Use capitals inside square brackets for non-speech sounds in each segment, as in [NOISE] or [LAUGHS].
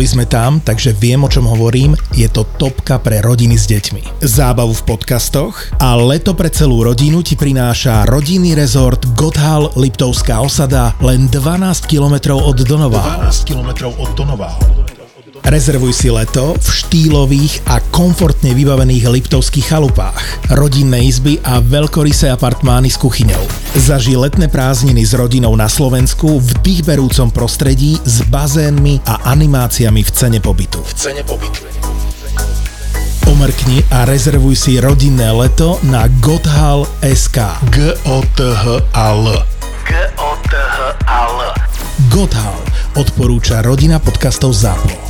Boli sme tam, takže viem, o čom hovorím. Je to topka pre rodiny s deťmi. Zábavu v podcastoch a leto pre celú rodinu ti prináša rodinný rezort Gotthal Liptovská osada len 12 km od Donová. 12 km od Donová. Rezervuj si leto v štýlových a komfortne vybavených liptovských chalupách, rodinné izby a veľkorysé apartmány s kuchyňou. Zaži letné prázdniny s rodinou na Slovensku v dýchberúcom prostredí s bazénmi a animáciami v cene pobytu. V cene pobytu. Omrkni a rezervuj si rodinné leto na gothal.sk. G-O-T-H-A-L. G-O-T-H-A-L. Gothal odporúča rodina podcastov ZAPO.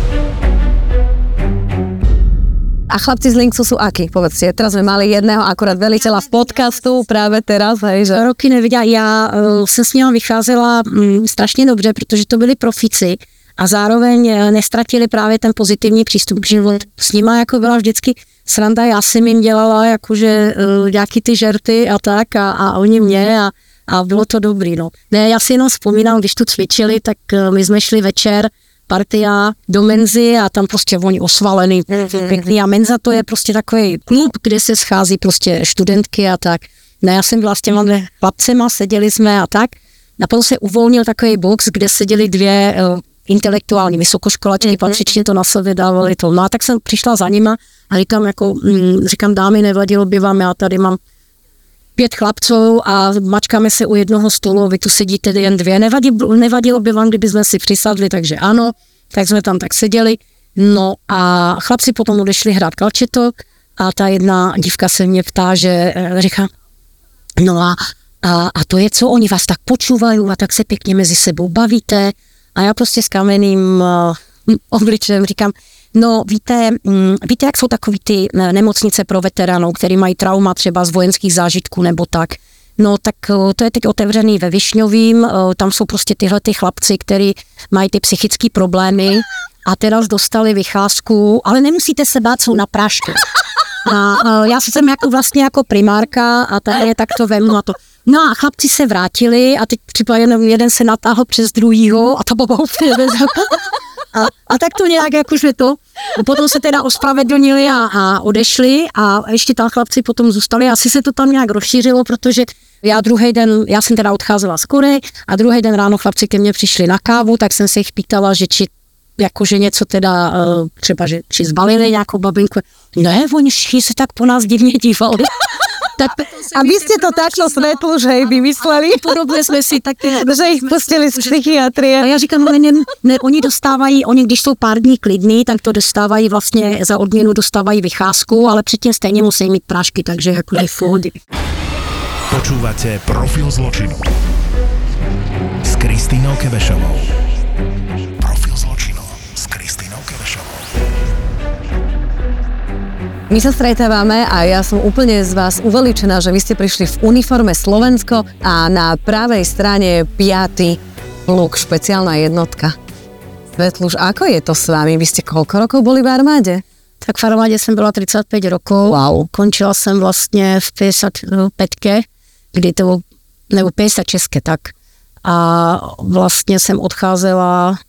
A chlapci z Linksu sú akí, povedzte. Teraz sme mali jedného akorát veliteľa v podcastu právě teraz, hej, že... Roky neviděla, já uh, jsem s ním vycházela um, strašně dobře, protože to byli profici a zároveň uh, nestratili právě ten pozitivní přístup k životu. S nima jako byla vždycky sranda, já jsem jim dělala jakože uh, nějaký ty žerty a tak a, a oni mě a, a bylo to dobrý, no. Ne, já si jenom vzpomínám, když tu cvičili, tak my jsme šli večer partia do menzy a tam prostě oni osvalený, pěkný a menza to je prostě takový klub, kde se schází prostě studentky a tak. Ne, já jsem byla s těma chlapcema, seděli jsme a tak. A potom se uvolnil takový box, kde seděli dvě uh, intelektuální vysokoškolačky, patřičně to na sebe dávali to. No a tak jsem přišla za nima a říkám, jako, mm, říkám, dámy, nevadilo by vám, já tady mám pět chlapců a mačkáme se u jednoho stolu, vy tu sedíte jen dvě. Nevadí, nevadilo by vám, kdyby jsme si přisadli, takže ano, tak jsme tam tak seděli. No a chlapci potom odešli hrát kalčetok a ta jedna dívka se mě ptá, že eh, říká, no a, a, a to je co, oni vás tak počúvají a tak se pěkně mezi sebou bavíte a já prostě s kamenným uh, obličem říkám, No víte, mm, víte, jak jsou takový ty eh, nemocnice pro veteránů, který mají trauma třeba z vojenských zážitků nebo tak. No tak eh, to je teď otevřený ve Višňovým, eh, tam jsou prostě tyhle ty chlapci, kteří mají ty psychické problémy a teraz dostali vycházku, ale nemusíte se bát, jsou na prášku. A, a já jsem jako vlastně jako primárka a tady tak to vemu a to. No a chlapci se vrátili a teď třeba jenom jeden se natáhl přes druhýho a to bylo úplně a, a tak to nějak jakože to. A potom se teda ospravedlnili a, a odešli a ještě tam chlapci potom zůstali. Asi se to tam nějak rozšířilo, protože já druhý den, já jsem teda odcházela z Kory a druhý den ráno chlapci ke mně přišli na kávu, tak jsem se jich pýtala, že či jakože něco teda, eh, třeba, že či zbalili nějakou babinku. Ne, oni všichni se tak po nás divně dívali. Tak, a vy ste to takto svetlo, že jej vymysleli? Podobně jsme si tak... [LAUGHS] Že ich pustili z psychiatrie. A já říkám, ne, ne, ne, oni dostávají, oni když jsou pár dní klidní, tak to dostávají vlastně, za odměnu dostávají vycházku, ale předtím stejně musí mít prášky, takže jako je fody. Počúvate Profil zločinu s Kristýnou Kebešovou. My sa stretávame a ja som úplne z vás uveličená, že vy ste prišli v uniforme Slovensko a na pravej strane 5. pluk, špeciálna jednotka. Svetluž, ako je to s vami? Vy ste koľko rokov boli v armáde? Tak v armádě jsem byla 35 rokov. Wow. Končila jsem vlastně v 55, kdy to nebo 56, tak. A vlastně jsem odcházela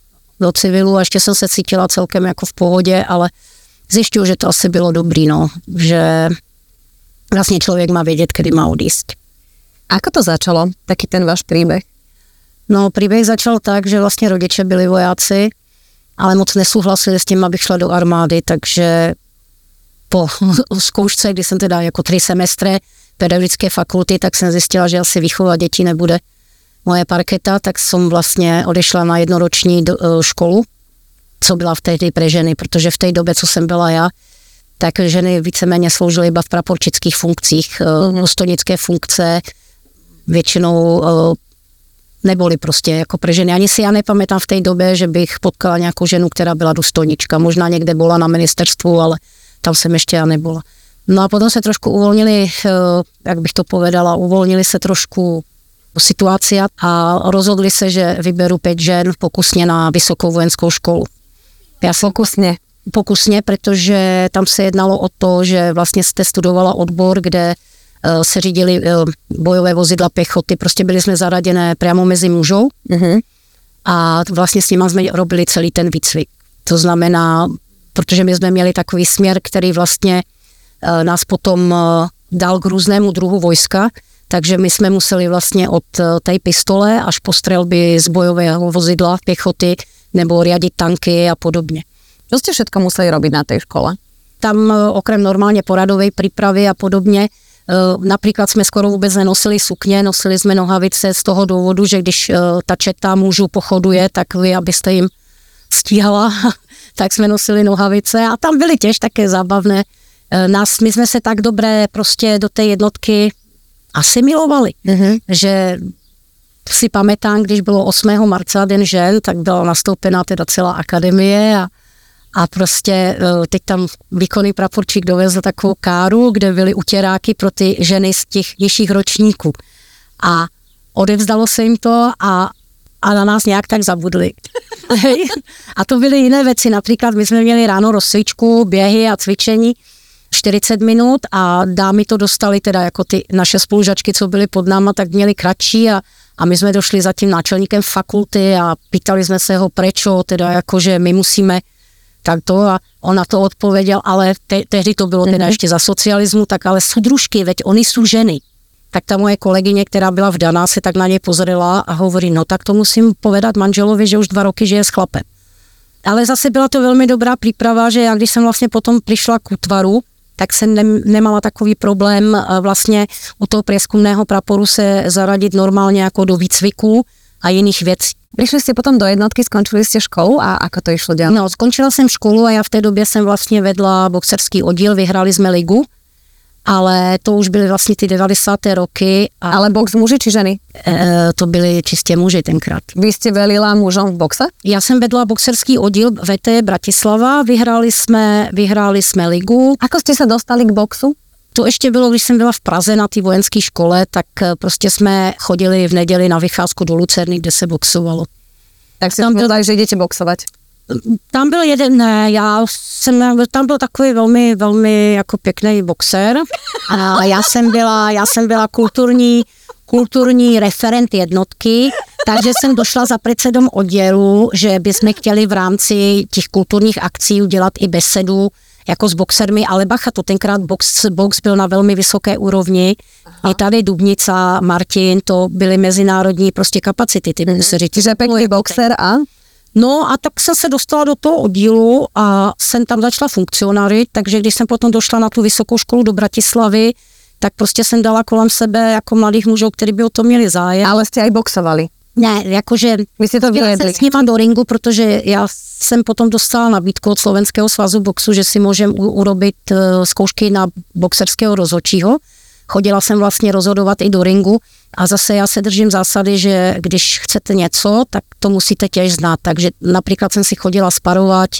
do civilu a ještě jsem se cítila celkem jako v pohodě, ale zjišťuju, že to asi bylo dobrý, no, že vlastně člověk má vědět, kdy má odísť. Ako to začalo, taký ten váš príbeh? No, příběh začal tak, že vlastně rodiče byli vojáci, ale moc nesouhlasili s tím, abych šla do armády, takže po [LAUGHS] zkoušce, kdy jsem teda jako tři semestry pedagogické fakulty, tak jsem zjistila, že asi vychovat děti nebude moje parketa, tak jsem vlastně odešla na jednoroční eh, školu co byla v tehdy pre ženy, protože v té době, co jsem byla já, tak ženy víceméně sloužily iba v praporčických funkcích, mm-hmm. dostojnické funkce, většinou eh, neboli prostě jako pre ženy. Ani si já nepamětám v té době, že bych potkala nějakou ženu, která byla důstojnička. Možná někde byla na ministerstvu, ale tam jsem ještě já nebyla. No a potom se trošku uvolnili, eh, jak bych to povedala, uvolnili se trošku situaci a rozhodli se, že vyberu pět žen pokusně na vysokou vojenskou školu. Já jsem Pokusně. pokusně, protože tam se jednalo o to, že vlastně jste studovala odbor, kde eh, se řídili eh, bojové vozidla pěchoty, prostě byli jsme zaraděné přímo mezi mužou Mhm. a vlastně s nimi jsme robili celý ten výcvik. To znamená, protože my jsme měli takový směr, který vlastně eh, nás potom dal k různému druhu vojska, takže my jsme museli vlastně od té pistole až po střelby z bojového vozidla pěchoty nebo riadiť tanky a podobně. Čo ste všetko museli robiť na tej škole? Tam eh, okrem normálně poradové přípravy a podobně, eh, například jsme skoro vůbec nenosili sukně, nosili jsme nohavice z toho důvodu, že když eh, ta četa mužů pochoduje, tak vy, abyste jim stíhala, [LAUGHS] tak jsme nosili nohavice a tam byly těž také zábavné. Nás, my jsme se tak dobré prostě do té jednotky asimilovali, Mhm. že si pamätám, když bylo 8. marca Den žen, tak byla nastoupená teda celá akademie a, a prostě eh, teď tam výkonný praporčík dovezl takovou káru, kde byly utěráky pro ty ženy z těch nižších ročníků. A odevzdalo se jim to a, a na nás nějak tak zabudli. [LAUGHS] A to byly jiné věci, například my jsme měli ráno rozcvičku, běhy a cvičení, 40 minut a dámy to dostali teda jako ty naše spolužačky, co byly pod náma, tak měli kratší a, a my jsme došli za tím náčelníkem fakulty a pýtali jsme se ho prečo, teda jako, že my musíme tak to a on na to odpověděl, ale te, tehdy to bylo teda ještě za socialismu, tak ale sudružky, veď oni jsou ženy. Tak ta moje kolegyně, která byla vdaná, se tak na ně pozrela a hovorí, no tak to musím povedat manželovi, že už dva roky žije s chlapem. Ale zase byla to velmi dobrá příprava, že já když jsem vlastně potom přišla k útvaru, tak jsem ne, nemala takový problém eh, vlastně u toho prieskumného praporu se zaradit normálně jako do výcviku a jiných věcí. Prišli ste potom do jednotky, skončili ste školu a ako to išlo ďalej? No, skončila jsem školu a já v té době jsem vlastně vedla boxerský oddíl, vyhráli jsme ligu, ale to už byly vlastně ty 90. roky a Ale box muži či ženy? e, to byli čistě muži tenkrát. Vy ste velila mužom v boxe? Já jsem vedla boxerský oddíl VT Bratislava, vyhráli jsme, vyhráli jsme ligu. Ako ste sa dostali k boxu? To ještě bylo, když jsem byla v Praze na té vojenské škole, tak eh, prostě jsme chodili v neděli na vycházku do Lucerny, kde se boxovalo. Tak ste Tam byl- povedali, že idete boxovať. Tam byl jeden, ne, já jsem, tam byl takový velmi, velmi jako pěkný boxer a já jsem byla, já jsem byla kulturní, kulturní referent jednotky, takže jsem došla za předsedom oddělu, že bychom chtěli v rámci těch kulturních akcí udělat i besedu jako s boxermi, ale bacha, to tenkrát box, box byl na velmi vysoké úrovni. I tady Dubnica, Martin, to byly mezinárodní prostě kapacity, ty ty Čiže pekný boxer a? No a tak jsem se dostala do toho oddílu a jsem tam začala funkcionářit, takže když jsem potom došla na tu vysokou školu do Bratislavy, tak prostě jsem dala kolem sebe jako mladých mužů, kteří by o to měli zájem. Ale ste aj boxovali. Ne, jakože Vy ste to vyvedli. s nima do ringu, protože já jsem potom dostala nabídku od Slovenského svazu boxu, že si můžem u- urobit eh, zkoušky na boxerského rozhodčího. Chodila jsem vlastně rozhodovat i do ringu a zase já se držím zásady, že když chcete něco, tak to musíte těž znát. Takže například jsem si chodila sparovat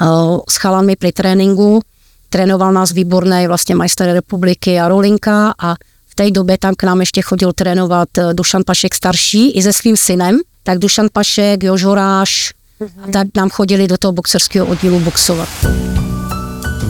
uh, s chalami při tréninku, trénoval nás výborný vlastně majster republiky a Rolinka a v té době tam k nám ještě chodil trénovat eh, Dušan Pašek starší i se svým synem, tak Dušan Pašek, Jož Horáš, a tak nám chodili do toho boxerského oddílu boxovat.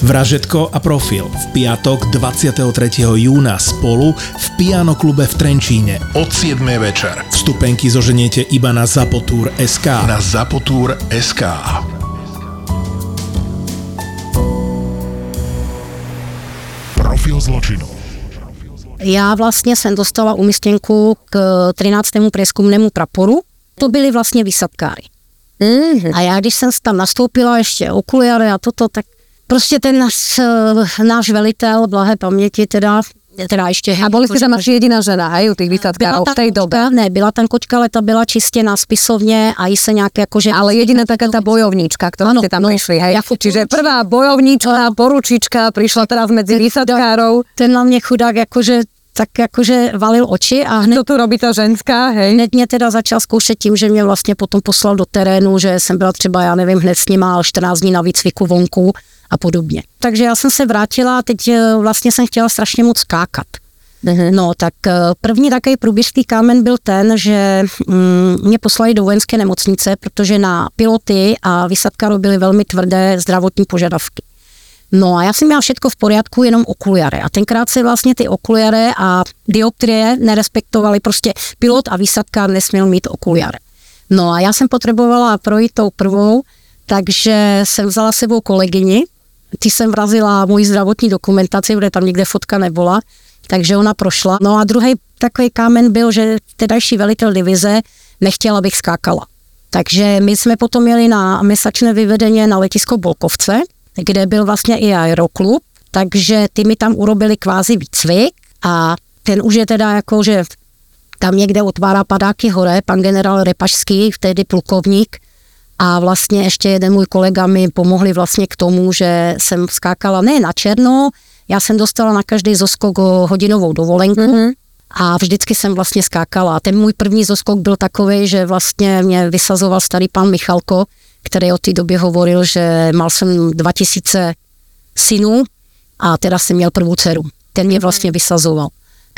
Vražetko a profil v piatok 23. júna spolu v Piano klube v Trenčíne. Od 7. večer Vstupenky zoženiete iba na Zapotúr SK. na Zapotúr SK. Profil zločinu. Já vlastně jsem dostala umístěnku k 13. prieskumnému praporu. To byli vlastně výsadkáři. Mm-hmm. A já, když jsem tam nastoupila, ještě okuliare a toto, tak prostě ten náš, eh, náš velitel, blahé paměti teda, teda ještě... A boli ste tam až jediná žena, hej, u tých výsadkárov v dobe. Kočka, ne, byla tam kočka, ale ta byla čistě na spisovně a i se nějak jakože... Ale jediná taká tá bojovníčka, ktorú Áno, ste tam no, prišli, hej. ako- Čiže prvá bojovníčka, poručička prišla teraz medzi výsadkárov. Ten na mě chudák jakože tak jakože valil oči a hned Co tu robí ta ženská, hej? Hned mě teda začal zkoušet tím, že mě vlastně potom poslal do terénu, že jsem byla třeba, já nevím, hned s nima 14 dní na výcviku vonku a podobně. Takže já jsem se vrátila a teď eh, vlastně jsem chtěla strašně moc skákat. No, tak eh, první takový průběžský kámen byl ten, že mm, mě poslali do vojenské nemocnice, protože na piloty a vysadkaru byly velmi tvrdé zdravotní požadavky. No a já jsem měla všetko v poriadku, jenom okuliare. A tenkrát se vlastně ty okuliare a dioptrie nerespektovaly, prostě pilot a výsadkár nesměl mít okuliare. No a já jsem potřebovala projít tou prvou, takže jsem vzala sebou kolegyni, ty jsem vrazila moji zdravotní dokumentaci, kde tam někde fotka nebyla, takže ona prošla. No a druhý takový kámen byl, že tedajší velitel divize nechtěl, abych skákala. Takže my jsme potom jeli na mesačné vyvedení na letisko Bolkovce, kde byl vlastně i aeroklub, takže ty mi tam urobili kvázi výcvik a ten už je teda jako, že tam někde otvárá padáky hore, pan generál Repašský, vtedy plukovník, a vlastně ještě jeden můj kolega mi pomohli vlastně k tomu, že jsem skákala ne na černo, já jsem dostala na každý zoskok hodinovou dovolenku mm-hmm. a vždycky jsem vlastně skákala. A ten můj první zoskok byl takový, že vlastně mě vysazoval starý pan Michalko, který o té době hovoril, že mal jsem 2000 synů a teda jsem měl prvú dceru. Ten mě vlastně vysazoval.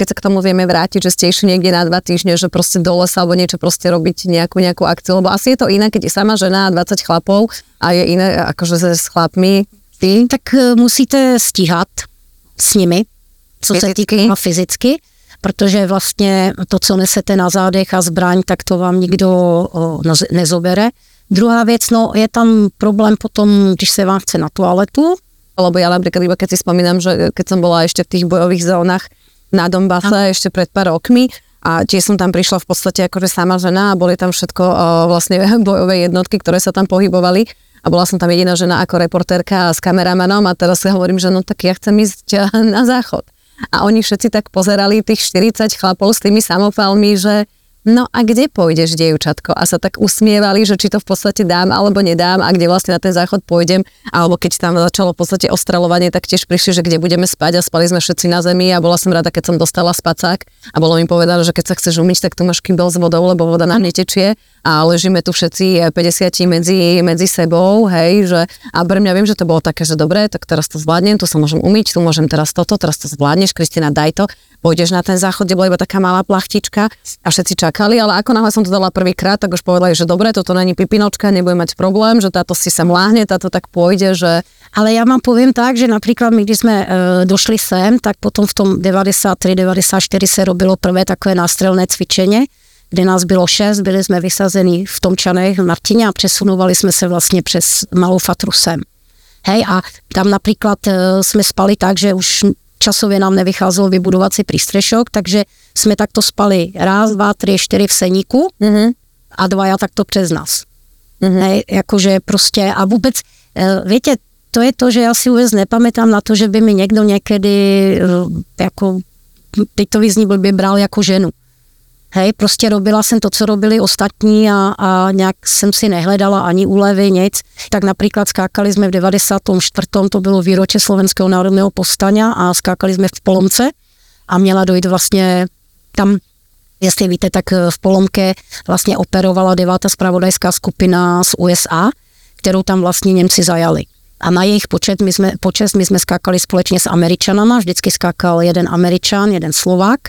Keď sa k tomu vieme vrátiť, že ste išli niekde na dva týždne, že proste do lesa alebo niečo proste robiť nejakú, nejakú akciu, lebo asi je to iné, keď je sama žena a 20 chlapov a je iné akože se s chlapmi. Ty? Tak eh, musíte stíhat s nimi, co se týká fyzicky, protože vlastně to, co nesete na zádech a zbraň, tak to vám nikdo nezobere. Druhá věc, no je tam problém potom, když se vám chce na toaletu, Lebo ja napríklad iba keď si spomínam, že keď som bola ešte v tých bojových zónach na Donbase ešte pred pár rokmi a tiež som tam prišla v podstate akože sama žena a boli tam všetko o, vlastne [LAUGHS] bojové jednotky, ktoré sa tam pohybovali a bola som tam jediná žena ako reportérka s kameramanom a teraz si hovorím, že no tak ja chcem ísť eh, [LAUGHS] na záchod. A oni všetci tak pozerali tých 40 chlapov s tými samopalmi, že no a kde pôjdeš, dievčatko? A sa tak usmievali, že či to v podstate dám alebo nedám a kde vlastne na ten záchod pôjdem. Alebo keď tam začalo v podstate ostreľovanie, tak tiež prišli, že kde budeme spať a spali sme všetci na zemi a bola som rada, keď som dostala spacák a bolo mi povedané, že keď sa chceš umyť, tak tu máš kýbel s vodou, lebo voda nám netečie a ležíme tu všetci eh, 50 medzi, medzi sebou, hej, že a pre mňa viem, že to bolo také, že dobre, tak teraz to zvládnem, tu sa môžem umyť, tu môžem teraz toto, teraz to zvládneš, Kristina, daj to, pôjdeš na ten záchod, kde bola iba taká malá plachtička a všetci čakali, ale ako náhle som to dala prvýkrát, tak už povedali, že dobre, toto není pipinočka, nebude mať problém, že táto si sem láhne, táto tak pôjde, že Ale já vám povím tak, že například my, když jsme e, došli sem, tak potom v tom 93-94 se robilo prvé takové nástřelné cvičení, kde nás bylo šest, byli jsme vysazeni v Tomčanech, v Martině a přesunovali jsme se vlastně přes Malou Fatru sem. Hej, a tam například e, jsme spali tak, že už časově nám nevycházelo vybudovat si přístřešok, takže jsme takto spali raz, dva, tři, čtyři v seníku mm-hmm. a dva já takto přes nás. Mm-hmm. Hej, jakože prostě a vůbec, eh, víte, to je to, že já si vůbec nepamätám na to, že by mi někdo někdy eh, jako, teď to vyzní blbě, bral jako ženu. Hej, prostě robila jsem to, co robili ostatní a, a nějak jsem si nehledala ani úlevy, nic. Tak například skákali jsme v 94. to bylo výroče Slovenského národného povstania a skákali jsme v Polomce a měla dojít vlastně tam Jestli víte, tak v Polomke vlastně operovala devátá spravodajská skupina z USA, kterou tam vlastně Němci zajali. A na jejich počet my jsme, počest my jsme skákali společně s Američanama, vždycky skákal jeden Američan, jeden Slovák.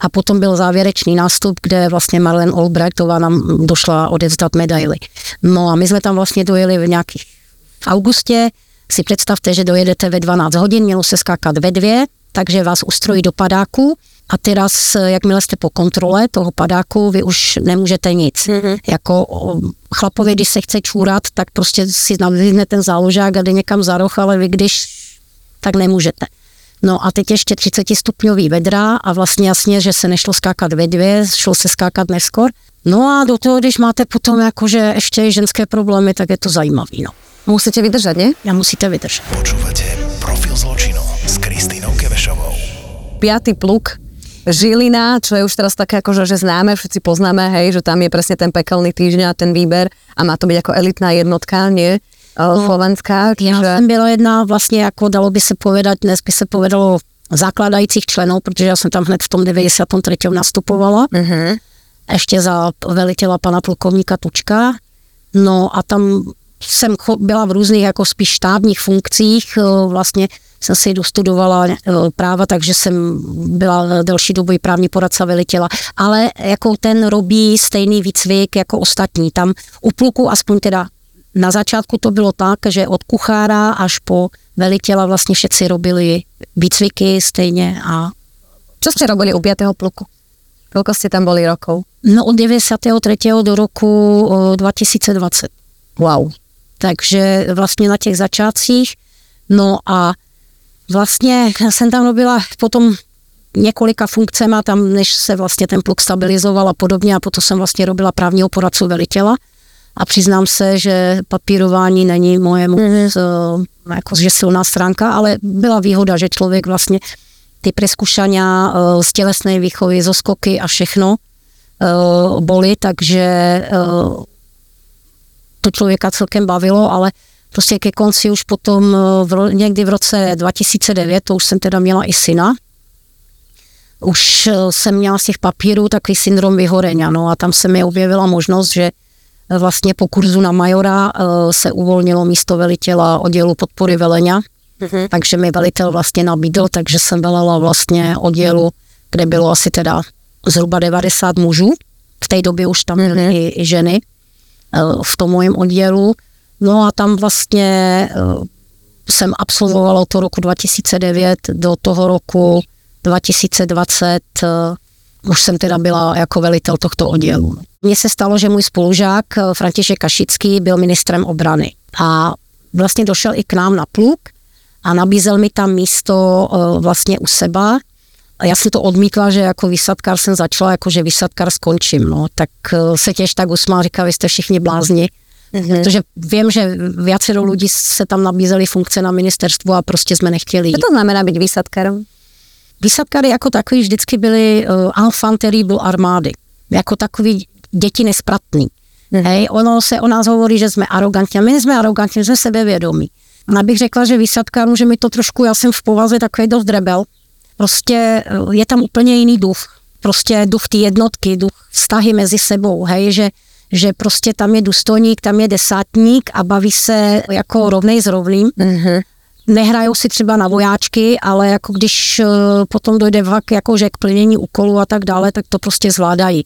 A potom byl závěrečný nástup, kde vlastně Marlene Albrightová nám došla odevzdat medaily. No a my jsme tam vlastně dojeli v nějakých v augustě. Si představte, že dojedete ve 12 hodin, mělo se skákat ve dvě, takže vás ustrojí do padáku a teraz, jakmile jste po kontrole toho padáku, vy už nemůžete nic. Mm-hmm. Jako chlapovi, když se chce čůrat, tak prostě si navlízne ten záložák a jde někam za roh, ale vy když, tak nemůžete. No a teď ještě 30 stupňový vedra a vlastně jasně, že se nešlo skákat ve dvě, šlo se skákat neskor. No a do toho, když máte potom jakože ještě ženské problémy, tak je to zajímavý, no. musíte vydržať, nie? A musíte vydržet. Počúvate Profil zločinu s Kristínou Kevešovou. 5. pluk Žilina, čo je už teraz také ako, že, že známe, všetci poznáme, hej, že tam je presne ten pekelný týždeň a ten výber a má to byť ako elitná jednotka, nie? No, Slovenská. Já jsem byla jedna vlastně, jako dalo by se povedat, dnes by se povedalo zakladajících členů, protože já jsem tam hned v tom 93. nastupovala. Uh-huh. ještě za velitela pana plukovníka Tučka. No a tam jsem byla v různých jako spíš štábních funkcích, eh, vlastně jsem si dostudovala eh, práva, takže jsem byla delší dobu i právní poradce velitela, ale jako ten robí stejný výcvik jako ostatní. Tam u pluku aspoň teda na začátku to bylo tak, že od kuchára až po velitela vlastně všetci robili výcviky stejně a Čo ste robili u 5. pluku? Koľko ste tam boli rokov? no od 93. do roku eh, 2020. Wow. takže vlastně na těch začátcích. No a vlastně jsem tam robila potom několika funkcema tam, než se vlastně ten pluk stabilizoval a podobně a potom jsem vlastně robila právního poradcu velitela a přiznám se, že papírování není moje moc, mm-hmm. jako, že silná stránka, ale byla výhoda, že člověk vlastně ty preskušania eh, z tělesné výchovy, zo skoky a všechno eh, boli, takže to člověka celkem bavilo, ale prostě ke konci už potom v, někdy v roce 2009, to už jsem teda měla i syna, už jsem měla z těch papírů takový syndrom vyhorenia, no a tam se mi objevila možnost, že vlastně po kurzu na majora eh, se uvolnilo místo velitela oddělu podpory velenia, Mhm. takže mi velitel vlastně nabídl, takže jsem velela vlastně oddělu, kde bylo asi teda zhruba 90 mužů. V té době už tam byly i, i ženy eh, v tom mojím oddělu. No a tam vlastně eh, jsem absolvovala od toho roku 2009 do toho roku 2020 eh, už jsem teda byla jako velitel tohto oddělu. Mně se stalo, že můj spolužák eh, František Kašický byl ministrem obrany a vlastně došel i k nám na pluk a nabízel mi tam místo eh, vlastně u seba. A já jsem to odmítla, že jako vysadkár jsem začala, jako že vysadkár skončím, no. Tak eh, se těž tak usmál, říká, vy jste všichni blázni. Mm-hmm. Protože vím, že viacero lidí se tam nabízeli funkce na ministerstvu a prostě jsme nechtěli. Čo to znamená byť výsadkárom? Vysadkary jako takový vždycky byly uh, enfant terrible armády. Jako takový děti nespratný. Mhm. Hej, ono se o nás hovorí, že jsme arrogantní. A my jsme arrogantní, jsme sebevědomí. A bych řekla, že vysadkář, že mi to trošku, já jsem v povaze takový dost rebel. Prostě uh, je tam úplně jiný duch. Prostě duch ty jednotky, duch vztahy mezi sebou, hej, že že prostě tam je důstojník, tam je desátník a baví se jako rovnej s rovným Uh-huh. nehrajou si třeba na vojáčky, ale jako když eh, potom dojde vlak jako že k plnění úkolů a tak dále, tak to prostě zvládají.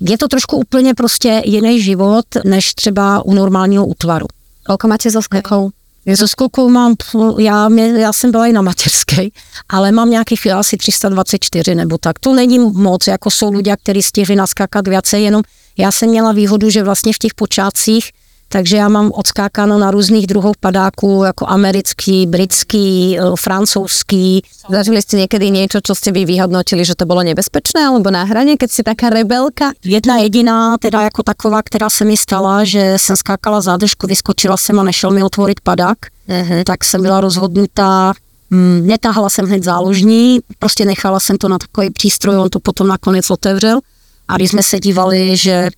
Je to trošku úplně prostě jiný život, než třeba u normálního útvaru. Koľko máte so skokou? So skolkou mám, pf, já, mě, já jsem byla i na mateřské, ale mám nějakých asi 324 nebo tak. To není moc, jako jsou lidé, kteří stihli naskákat více, jenom já jsem měla výhodu, že vlastně v těch počátcích, takže já mám odskákáno na různých druhů padáků, jako americký, britský, eh, francouzský, Zažili ste niekedy niečo, čo ste vy vyhodnotili, že to bolo nebezpečné alebo na hrane, keď ste taká rebelka? Jedna jediná, teda jako taková, která se mi stala, že jsem skákala zádržku, vyskočila jsem a nešel mi otvorit padák, Uh-huh. tak jsem byla rozhodnutá, mm, netáhla jsem hned záložní, prostě nechala jsem to na takový přístroj, on to potom nakonec otevřel a když jsme se dívali, že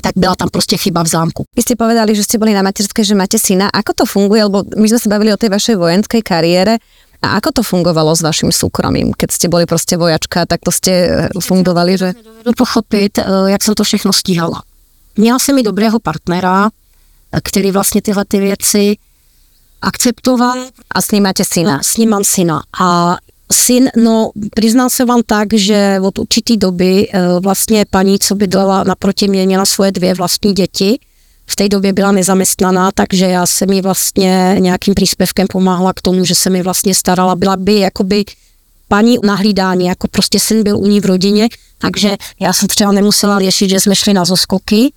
tak byla tam prostě chyba v zámku. Vy ste povedali, že ste boli na materskej, že máte syna. Ako to funguje? Lebo my sme sa bavili o tej vašej vojenskej kariére. A ako to fungovalo s vašim súkromím? Keď ste boli proste vojačka, tak to ste eh, fungovali, že... Dovedu pochopit, eh, jak jsem to všechno stíhala. Měla jsem i dobrého partnera, který vlastně tyhle ty věci akceptoval A s ním máte syna. s ním mám syna. A syn, no, přiznám se vám tak, že od určitý doby eh, vlastně paní, co bydlela naproti mě, měla svoje dvě vlastní děti. V té době byla nezaměstnaná, takže já jsem jí vlastně nějakým příspěvkem pomáhala k tomu, že se mi vlastně starala. Byla by jakoby paní na hlídání, jako prostě syn byl u ní v rodině, takže já jsem třeba nemusela řešit, že jsme šli na zoskoky,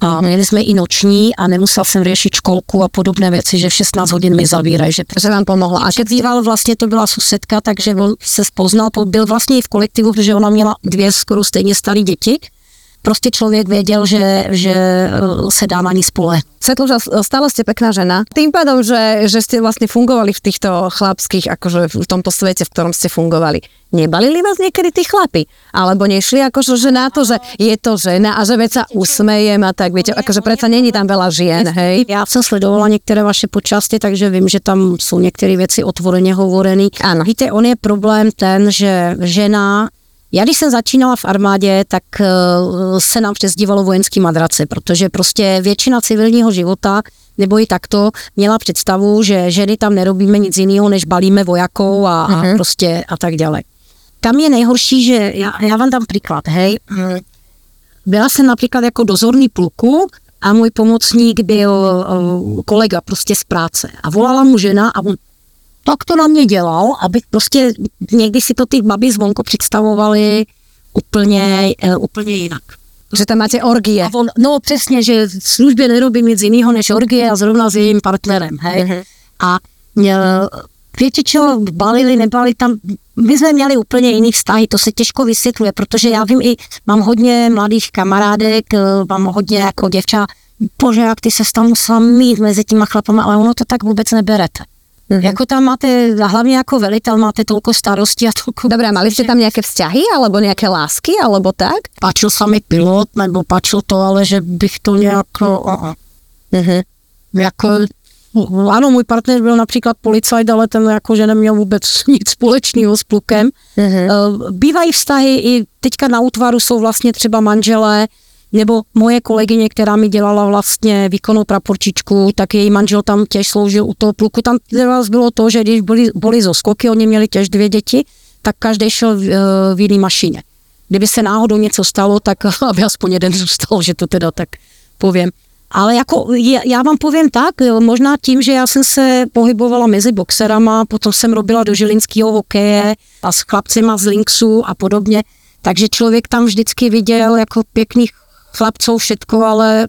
a měli jsme i noční a nemusela jsem řešit školku a podobné věci, že v 16 hodin mi zavírají, že Že vám pomohla. a keď býval, vlastně to byla susedka, takže on se spoznal, to byl vlastně i v kolektivu, protože ona měla dvě skoro stejně staré děti, prostě člověk věděl, že, že eh, se dá na ní spole. Svetluža, stále ste pekná žena. Tým pádom, že, že ste vlastne fungovali v týchto chlapských, akože v tomto svete, v ktorom ste fungovali. Nebalili vás niekedy tí chlapi? Alebo nešli akože že na to, že je to žena a že veď sa usmejem a tak, viete, akože predsa není tam veľa žien, hej? Já jsem sledovala některé vaše počasti, takže vím, že tam jsou některé věci otvoreně hovorené. Ano. Víte, on je problém ten, že žena já když jsem začínala v armádě, tak eh, se nám přezdívalo vojenský madrace, protože prostě většina civilního života nebo i takto měla představu, že ženy tam nerobíme nic jiného, než balíme vojakou a, a prostě a tak dále. Tam je nejhorší, že já, já vám dám příklad, hej. Byla jsem například jako dozorný pluku a můj pomocník byl uh, kolega prostě z práce a volala mu žena a on tak to na mě dělal, aby prostě někdy si to ty baby zvonko představovali úplně, uh, úplně jinak. Že tam máte orgie. A on, no přesně, že v službě nerobí nic jiného než orgie a zrovna s jejím partnerem, hej. Mhm. A e, víte čo, balili, nebali tam, my jsme měli úplně jiný vztahy, to se těžko vysvětluje, protože já vím i, mám hodně mladých kamarádek, e, mám hodně jako děvča, bože, jak ty se tam musela mít mezi těma chlapama, ale ono to tak vůbec neberete. Mhm. Jako tam máte, hlavně jako velitel, máte tolko starostí a tolko... Dobre, a mali ste tam nejaké vzťahy, alebo nejaké lásky, alebo tak? Páčil sa mi pilot, nebo páčil to, ale že bych to nějak... Mhm. jako, ano, můj partner byl například policajt, ale ten jako, že neměl vůbec nic společného s plukem. Mhm. Eh, Bývají vztahy i teďka na útvaru jsou vlastně třeba manželé, nebo moje kolegyně, která mi dělala vlastně výkonnou praporčičku, tak její manžel tam těž sloužil u toho pluku. Tam bylo to, že když byli, byli zo skoky, oni měli těž dvě děti, tak každý šel v, eh, v jiný mašině. Kdyby se náhodou něco stalo, tak [LAUGHS] aby aspoň jeden zůstal, že to teda tak povím. Ale jako já vám povím tak, možná tím, že já jsem se pohybovala mezi boxerama, potom jsem robila do žilinského hokeje a s chlapcima z Linksu a podobně, takže člověk tam vždycky viděl jako pěkných chlapců všetko, ale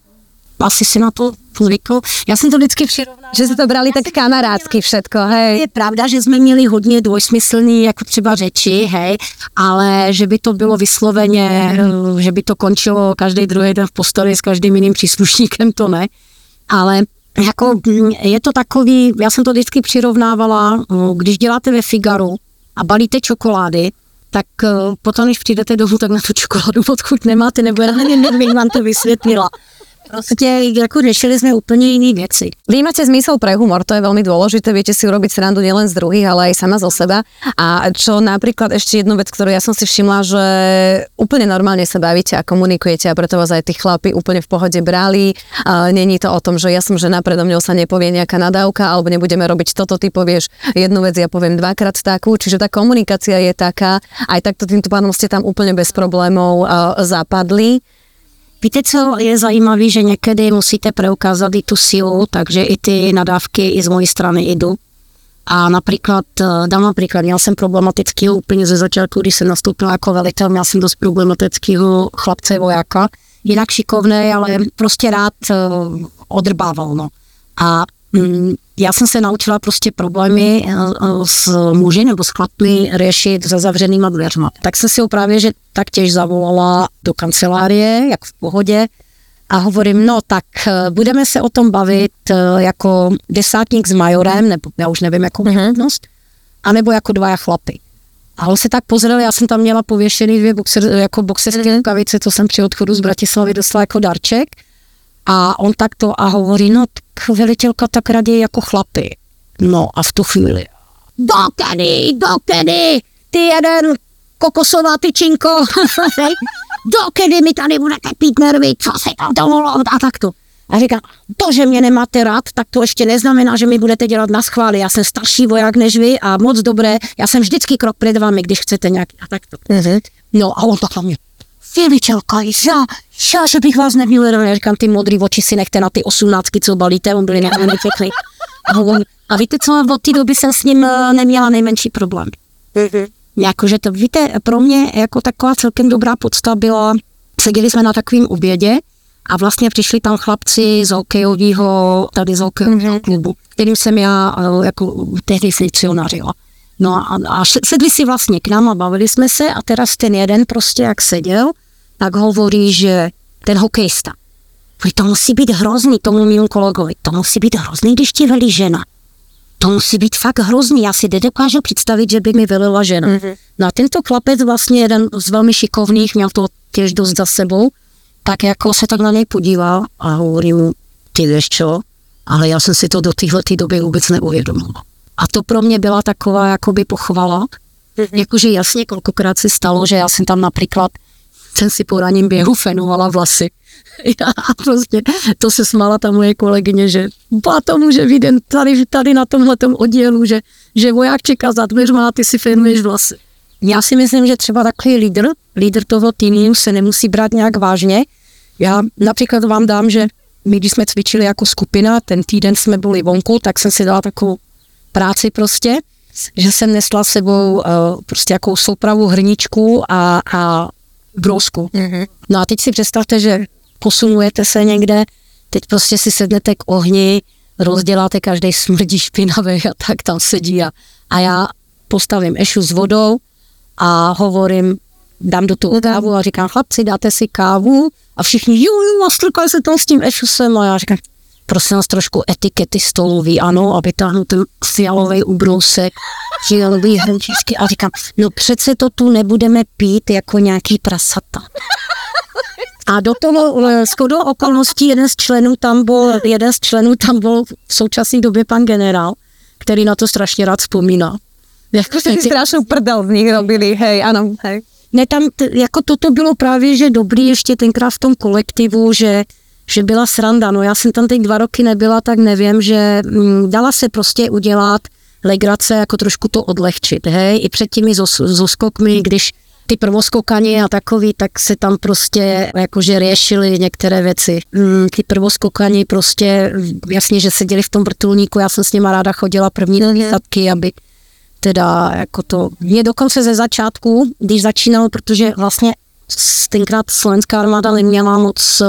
asi si na to zvykl. Já jsem to vždycky přirovnala. Že ste to brali tak kamarádsky všetko, hej? Je pravda, že jsme měli hodně dvojsmyslný, jako třeba řeči, hej, ale že by to bylo vysloveně, eh, že by to končilo každý druhý den v posteli s každým jiným příslušníkem, to ne. Ale jako mm, je to takový, já jsem to vždycky přirovnávala, eh, když děláte ve Figaru a balíte čokolády, tak eh, potom, když přijdete domů, tak na tu čokoládu odchuť nemáte, nebo já nevím, jak vám to vysvětlila. Prostě jako řešili jsme úplně jiné věci. Vy máte zmysel pre humor, to je veľmi dôležité, viete si urobiť srandu nielen z druhých, ale aj sama zo seba. A čo napríklad ešte jednu vec, ktorú ja som si všimla, že úplne normálne sa bavíte a komunikujete a preto vás aj tí chlapi úplne v pohode brali. Není to o tom, že ja som žena, predo mňou sa nepovie nejaká nadávka, alebo nebudeme robiť toto, ty povieš jednu vec, ja poviem dvakrát takú, čiže tá komunikácia je taká, aj takto týmto pánom ste tam úplne bez problémov zapadli. Víte, co je zajímavé, že někdy musíte preukázat i tu sílu, takže i ty nadávky i z mojí strany jdu. A například, eh, dám vám příklad, měl jsem problematického úplně ze začátku, když jsem nastoupila jako velitel, měl jsem dost problematického chlapce vojáka, jinak šikovný, ale prostě rád eh, odrbával, no. A mm, já jsem se naučila prostě problémy eh, eh, s muži nebo s chlapmi řešit za zavřenýma dveřma. Tak jsem si ho právě, že tak těž zavolala do kancelárie, jak v pohodě, a hovorím, no tak eh, budeme se o tom bavit jako desátník s majorem, nebo já už nevím, jakou hodnost, anebo jako dva chlapy. A on se tak pozrel, já jsem tam měla pověšený dvě boxer, jako boxerské rukavice, co jsem při odchodu z Bratislavy dostala jako darček. A on takto a hovorí, no tak velitelka tak raději jako chlapy. No a v tu chvíli, do kedy, do kedy, ty jeden kokosová tyčinko, [LAUGHS] hej, do kedy mi tady budete pít nervy, co se tam dovolilo a takto. A říká, to, že mě nemáte rád, tak to ještě neznamená, že mi budete dělat na schvály. Já jsem starší voják než vy a moc dobré, já jsem vždycky krok před vámi, když chcete nějak a takto. No a on tak na mě, Filičelka, já, já, že bych vás neměl, já říkám, ty modrý oči si nechte na ty osmnáctky, co balíte, on byli nějak pěkný. A, on, a víte co, od té doby jsem s ním eh, neměla nejmenší problém. Jakože to, víte, pro mě jako taková celkem dobrá podsta byla, seděli jsme na takovým obědě a vlastně přišli tam chlapci z hokejového, tady z hokejového klubu, kterým jsem já eh, jako tehdy funkcionařila. No a, a sedli si vlastně k nám a bavili jsme se a teraz ten jeden prostě jak seděl, tak hovorí, že ten hokejista, to musí být hrozný tomu mému kolegovi, to musí být hrozný, když ti velí žena. To musí být fakt hrozný, já si nedokážu představit, že by mi velila žena. Mm-hmm. No a tento chlapec vlastně jeden z velmi šikovných, měl to těž dost za sebou, tak jako se tak na něj podíval a hovorí mu, ty víš čo, ale já jsem si to do téhle doby vůbec neuvědomil. A to pro mě byla taková jakoby pochvala, mm-hmm. jakože jasně kolikrát se stalo, že já jsem tam například jsem si po raním běhu fenovala vlasy. [LAUGHS] A prostě to se smála ta moje kolegyně, že ba to může vidět tady, tady na tomhle oddílu, že, že voják čeká za dveřma a ty si fenuješ vlasy. Já si myslím, že třeba takový lídr, lídr toho týmu se nemusí brát nějak vážně. Já například vám dám, že my, když jsme cvičili jako skupina, ten týden jsme byli vonku, tak jsem si dala takovou práci prostě, že jsem nesla sebou uh, prostě jakou soupravu hrničku a, a brousku. Mm-hmm. No a teď si představte, že posunujete se někde, teď prostě si sednete k ohni, rozděláte každý smrdí špinavý a tak tam sedí a, a já postavím ešu s vodou a hovorím, dám do toho kávu a říkám, chlapci, dáte si kávu? A všichni, jo, jo, a strkají se tam s tím ešusem a já říkám, prosím vás trošku etikety stolový, ano, a vytáhnu ten fialový ubrousek, fialový hrnčičky a říkám, no přece to tu nebudeme pít jako nějaký prasata. A do toho eh, shodou okolností jeden z členů tam byl, jeden z členů tam byl v současné době pan generál, který na to strašně rád vzpomíná. Jako si strašnou prdel z nich robili, hej, ano, hej. Ne, tam t- jako toto bylo právě, že dobrý ještě tenkrát v tom kolektivu, že že byla sranda. No já jsem tam teď dva roky nebyla, tak nevím, že mm, dala se prostě udělat legrace, jako trošku to odlehčit, hej, i před těmi zoskokmi, když ty prvoskokani a takový, tak se tam prostě jakože řešily některé věci. Mm, ty prvoskokani prostě, jasně, že seděli v tom vrtulníku, já jsem s nima ráda chodila první výsadky, aby teda jako to, mě dokonce ze začátku, když začínal, protože vlastně tenkrát slovenská armáda neměla moc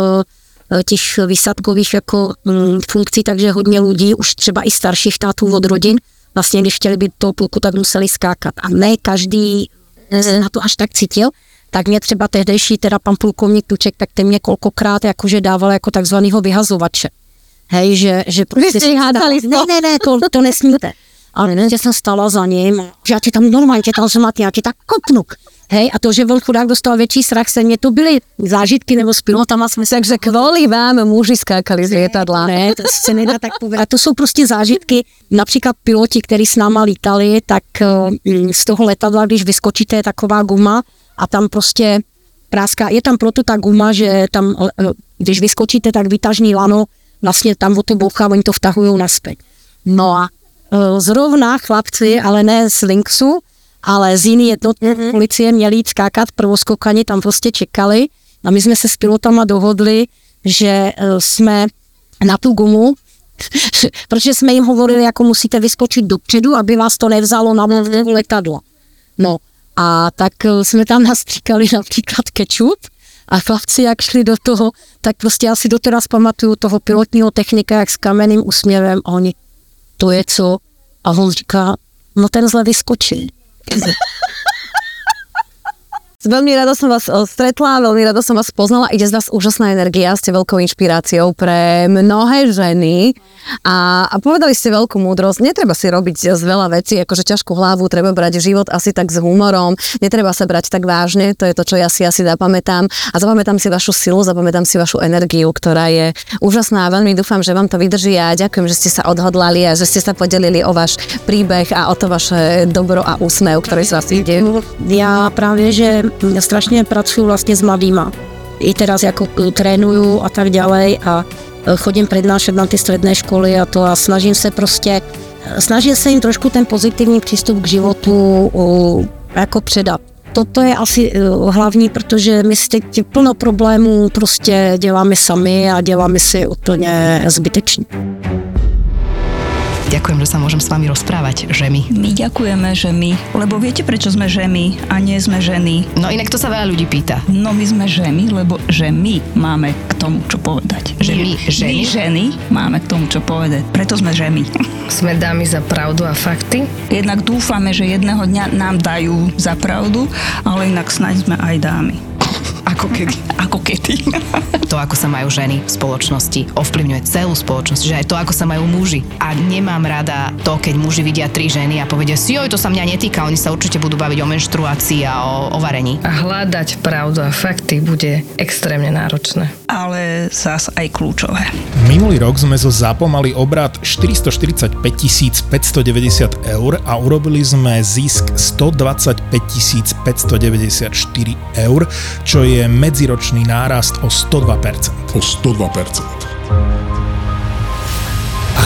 Eh, těch výsadkových jako mm, funkcí, takže hodně lidí, už třeba i starších tátů od rodin, vlastně když chtěli být toho pluku, tak museli skákat. A ne každý eh, na to až tak cítil, tak mě třeba tehdejší, teda pan plukovník Tuček, tak ten mě kolkokrát jakože dával jako takzvanýho vyhazovače. Hej, že, že prostě... Vy jste hádali, ne, ne, ne, to, to nesmíte. Ale ne, že jsem stala za ním, že já ti tam normálně tě tam zmatí, já ti tak kopnu. Hej, a to, že byl chudák dostal větší strach, se mě to byly zážitky nebo s pilotama jsme se... Takže kvůli vám muži skákali z letadla. Ne, to se nedá tak povedat. A to jsou prostě zážitky, například piloti, kteří s náma lítali, tak mm, z toho letadla, když vyskočíte, je taková guma a tam prostě práská, je tam proto ta guma, že tam, když vyskočíte, tak vytažní lano, vlastně tam o to bouchá, oni to vtahují naspět. No a e, zrovna chlapci, ale ne z Linksu, ale z jiný jednotky mm-hmm. policie měli jít skákat prvoskokani, tam prostě čekali a my jsme se s pilotama dohodli, že uh, jsme na tu gumu, [LAUGHS] protože jsme jim hovorili, jako musíte vyskočit dopředu, aby vás to nevzalo na letadlo. No a tak uh, jsme tam nastříkali například kečup a chlapci, jak šli do toho, tak prostě já si doteraz pamatuju toho pilotního technika, jak s kamenným úsměvem a oni, to je co? A on říká, no ten zle vyskočil. Is it? Veľmi rada som vás eh, stretla, veľmi rada som vás poznala. Ide z vás úžasná energia, ste veľkou inšpiráciou pre mnohé ženy a, a povedali ste veľkú múdrosť. Netreba si robiť z veľa vecí, akože ťažkú hlavu, treba brať život asi tak s humorom, netreba sa brať tak vážne, to je to, čo ja si asi zapamätám. A zapamätám si vašu silu, zapamätám si vašu energiu, ktorá je úžasná a veľmi dúfam, že vám to vydrží a ďakujem, že ste sa odhodlali a že ste sa podelili o váš príbeh a o to vaše dobro a úsmev, ktorý z vás ide. Ja práve, že strašně pracuji vlastně s mladýma. I teraz jako trénuju a tak ďalej a e, chodím přednášet na ty středné školy a to a snažím se prostě, e, snažím se jim trošku ten pozitivní přístup k životu jako předat. Toto je asi e, hlavní, protože my si teď plno problémů prostě děláme sami a děláme si úplně zbytečně. Ďakujem, že sa môžem s vami rozprávať, ženy. My ďakujeme, že my, lebo viete, prečo sme ženy a nie sme ženy? No inak to sa veľa ľudí pýta. No my sme ženy, lebo že my máme k tomu, čo povedať. Že my, ženy? My ženy máme k tomu, čo povedať. Preto sme ženy. Sme dámy za pravdu a fakty. Jednak dúfame, že jedného dňa nám dajú za pravdu, ale inak snaď sme aj dámy. Ako kedy. Ako kedy. [LAUGHS] To, ako sa majú ženy v spoločnosti, ovplyvňuje celú spoločnosť, že aj to, ako sa majú muži. A nemám rada to, keď muži vidia tri ženy a povedia si, joj, to sa mňa netýka, oni sa určite budú baviť o menštruácii a o, o varení. A hľadať pravdu a fakty bude extrémne náročné. Ale zás aj kľúčové. Minulý rok sme zo ZAPO mali obrad 445 590 eur a urobili sme zisk 125 594 eur, čo je medziročný nárast o 102%. O 102%.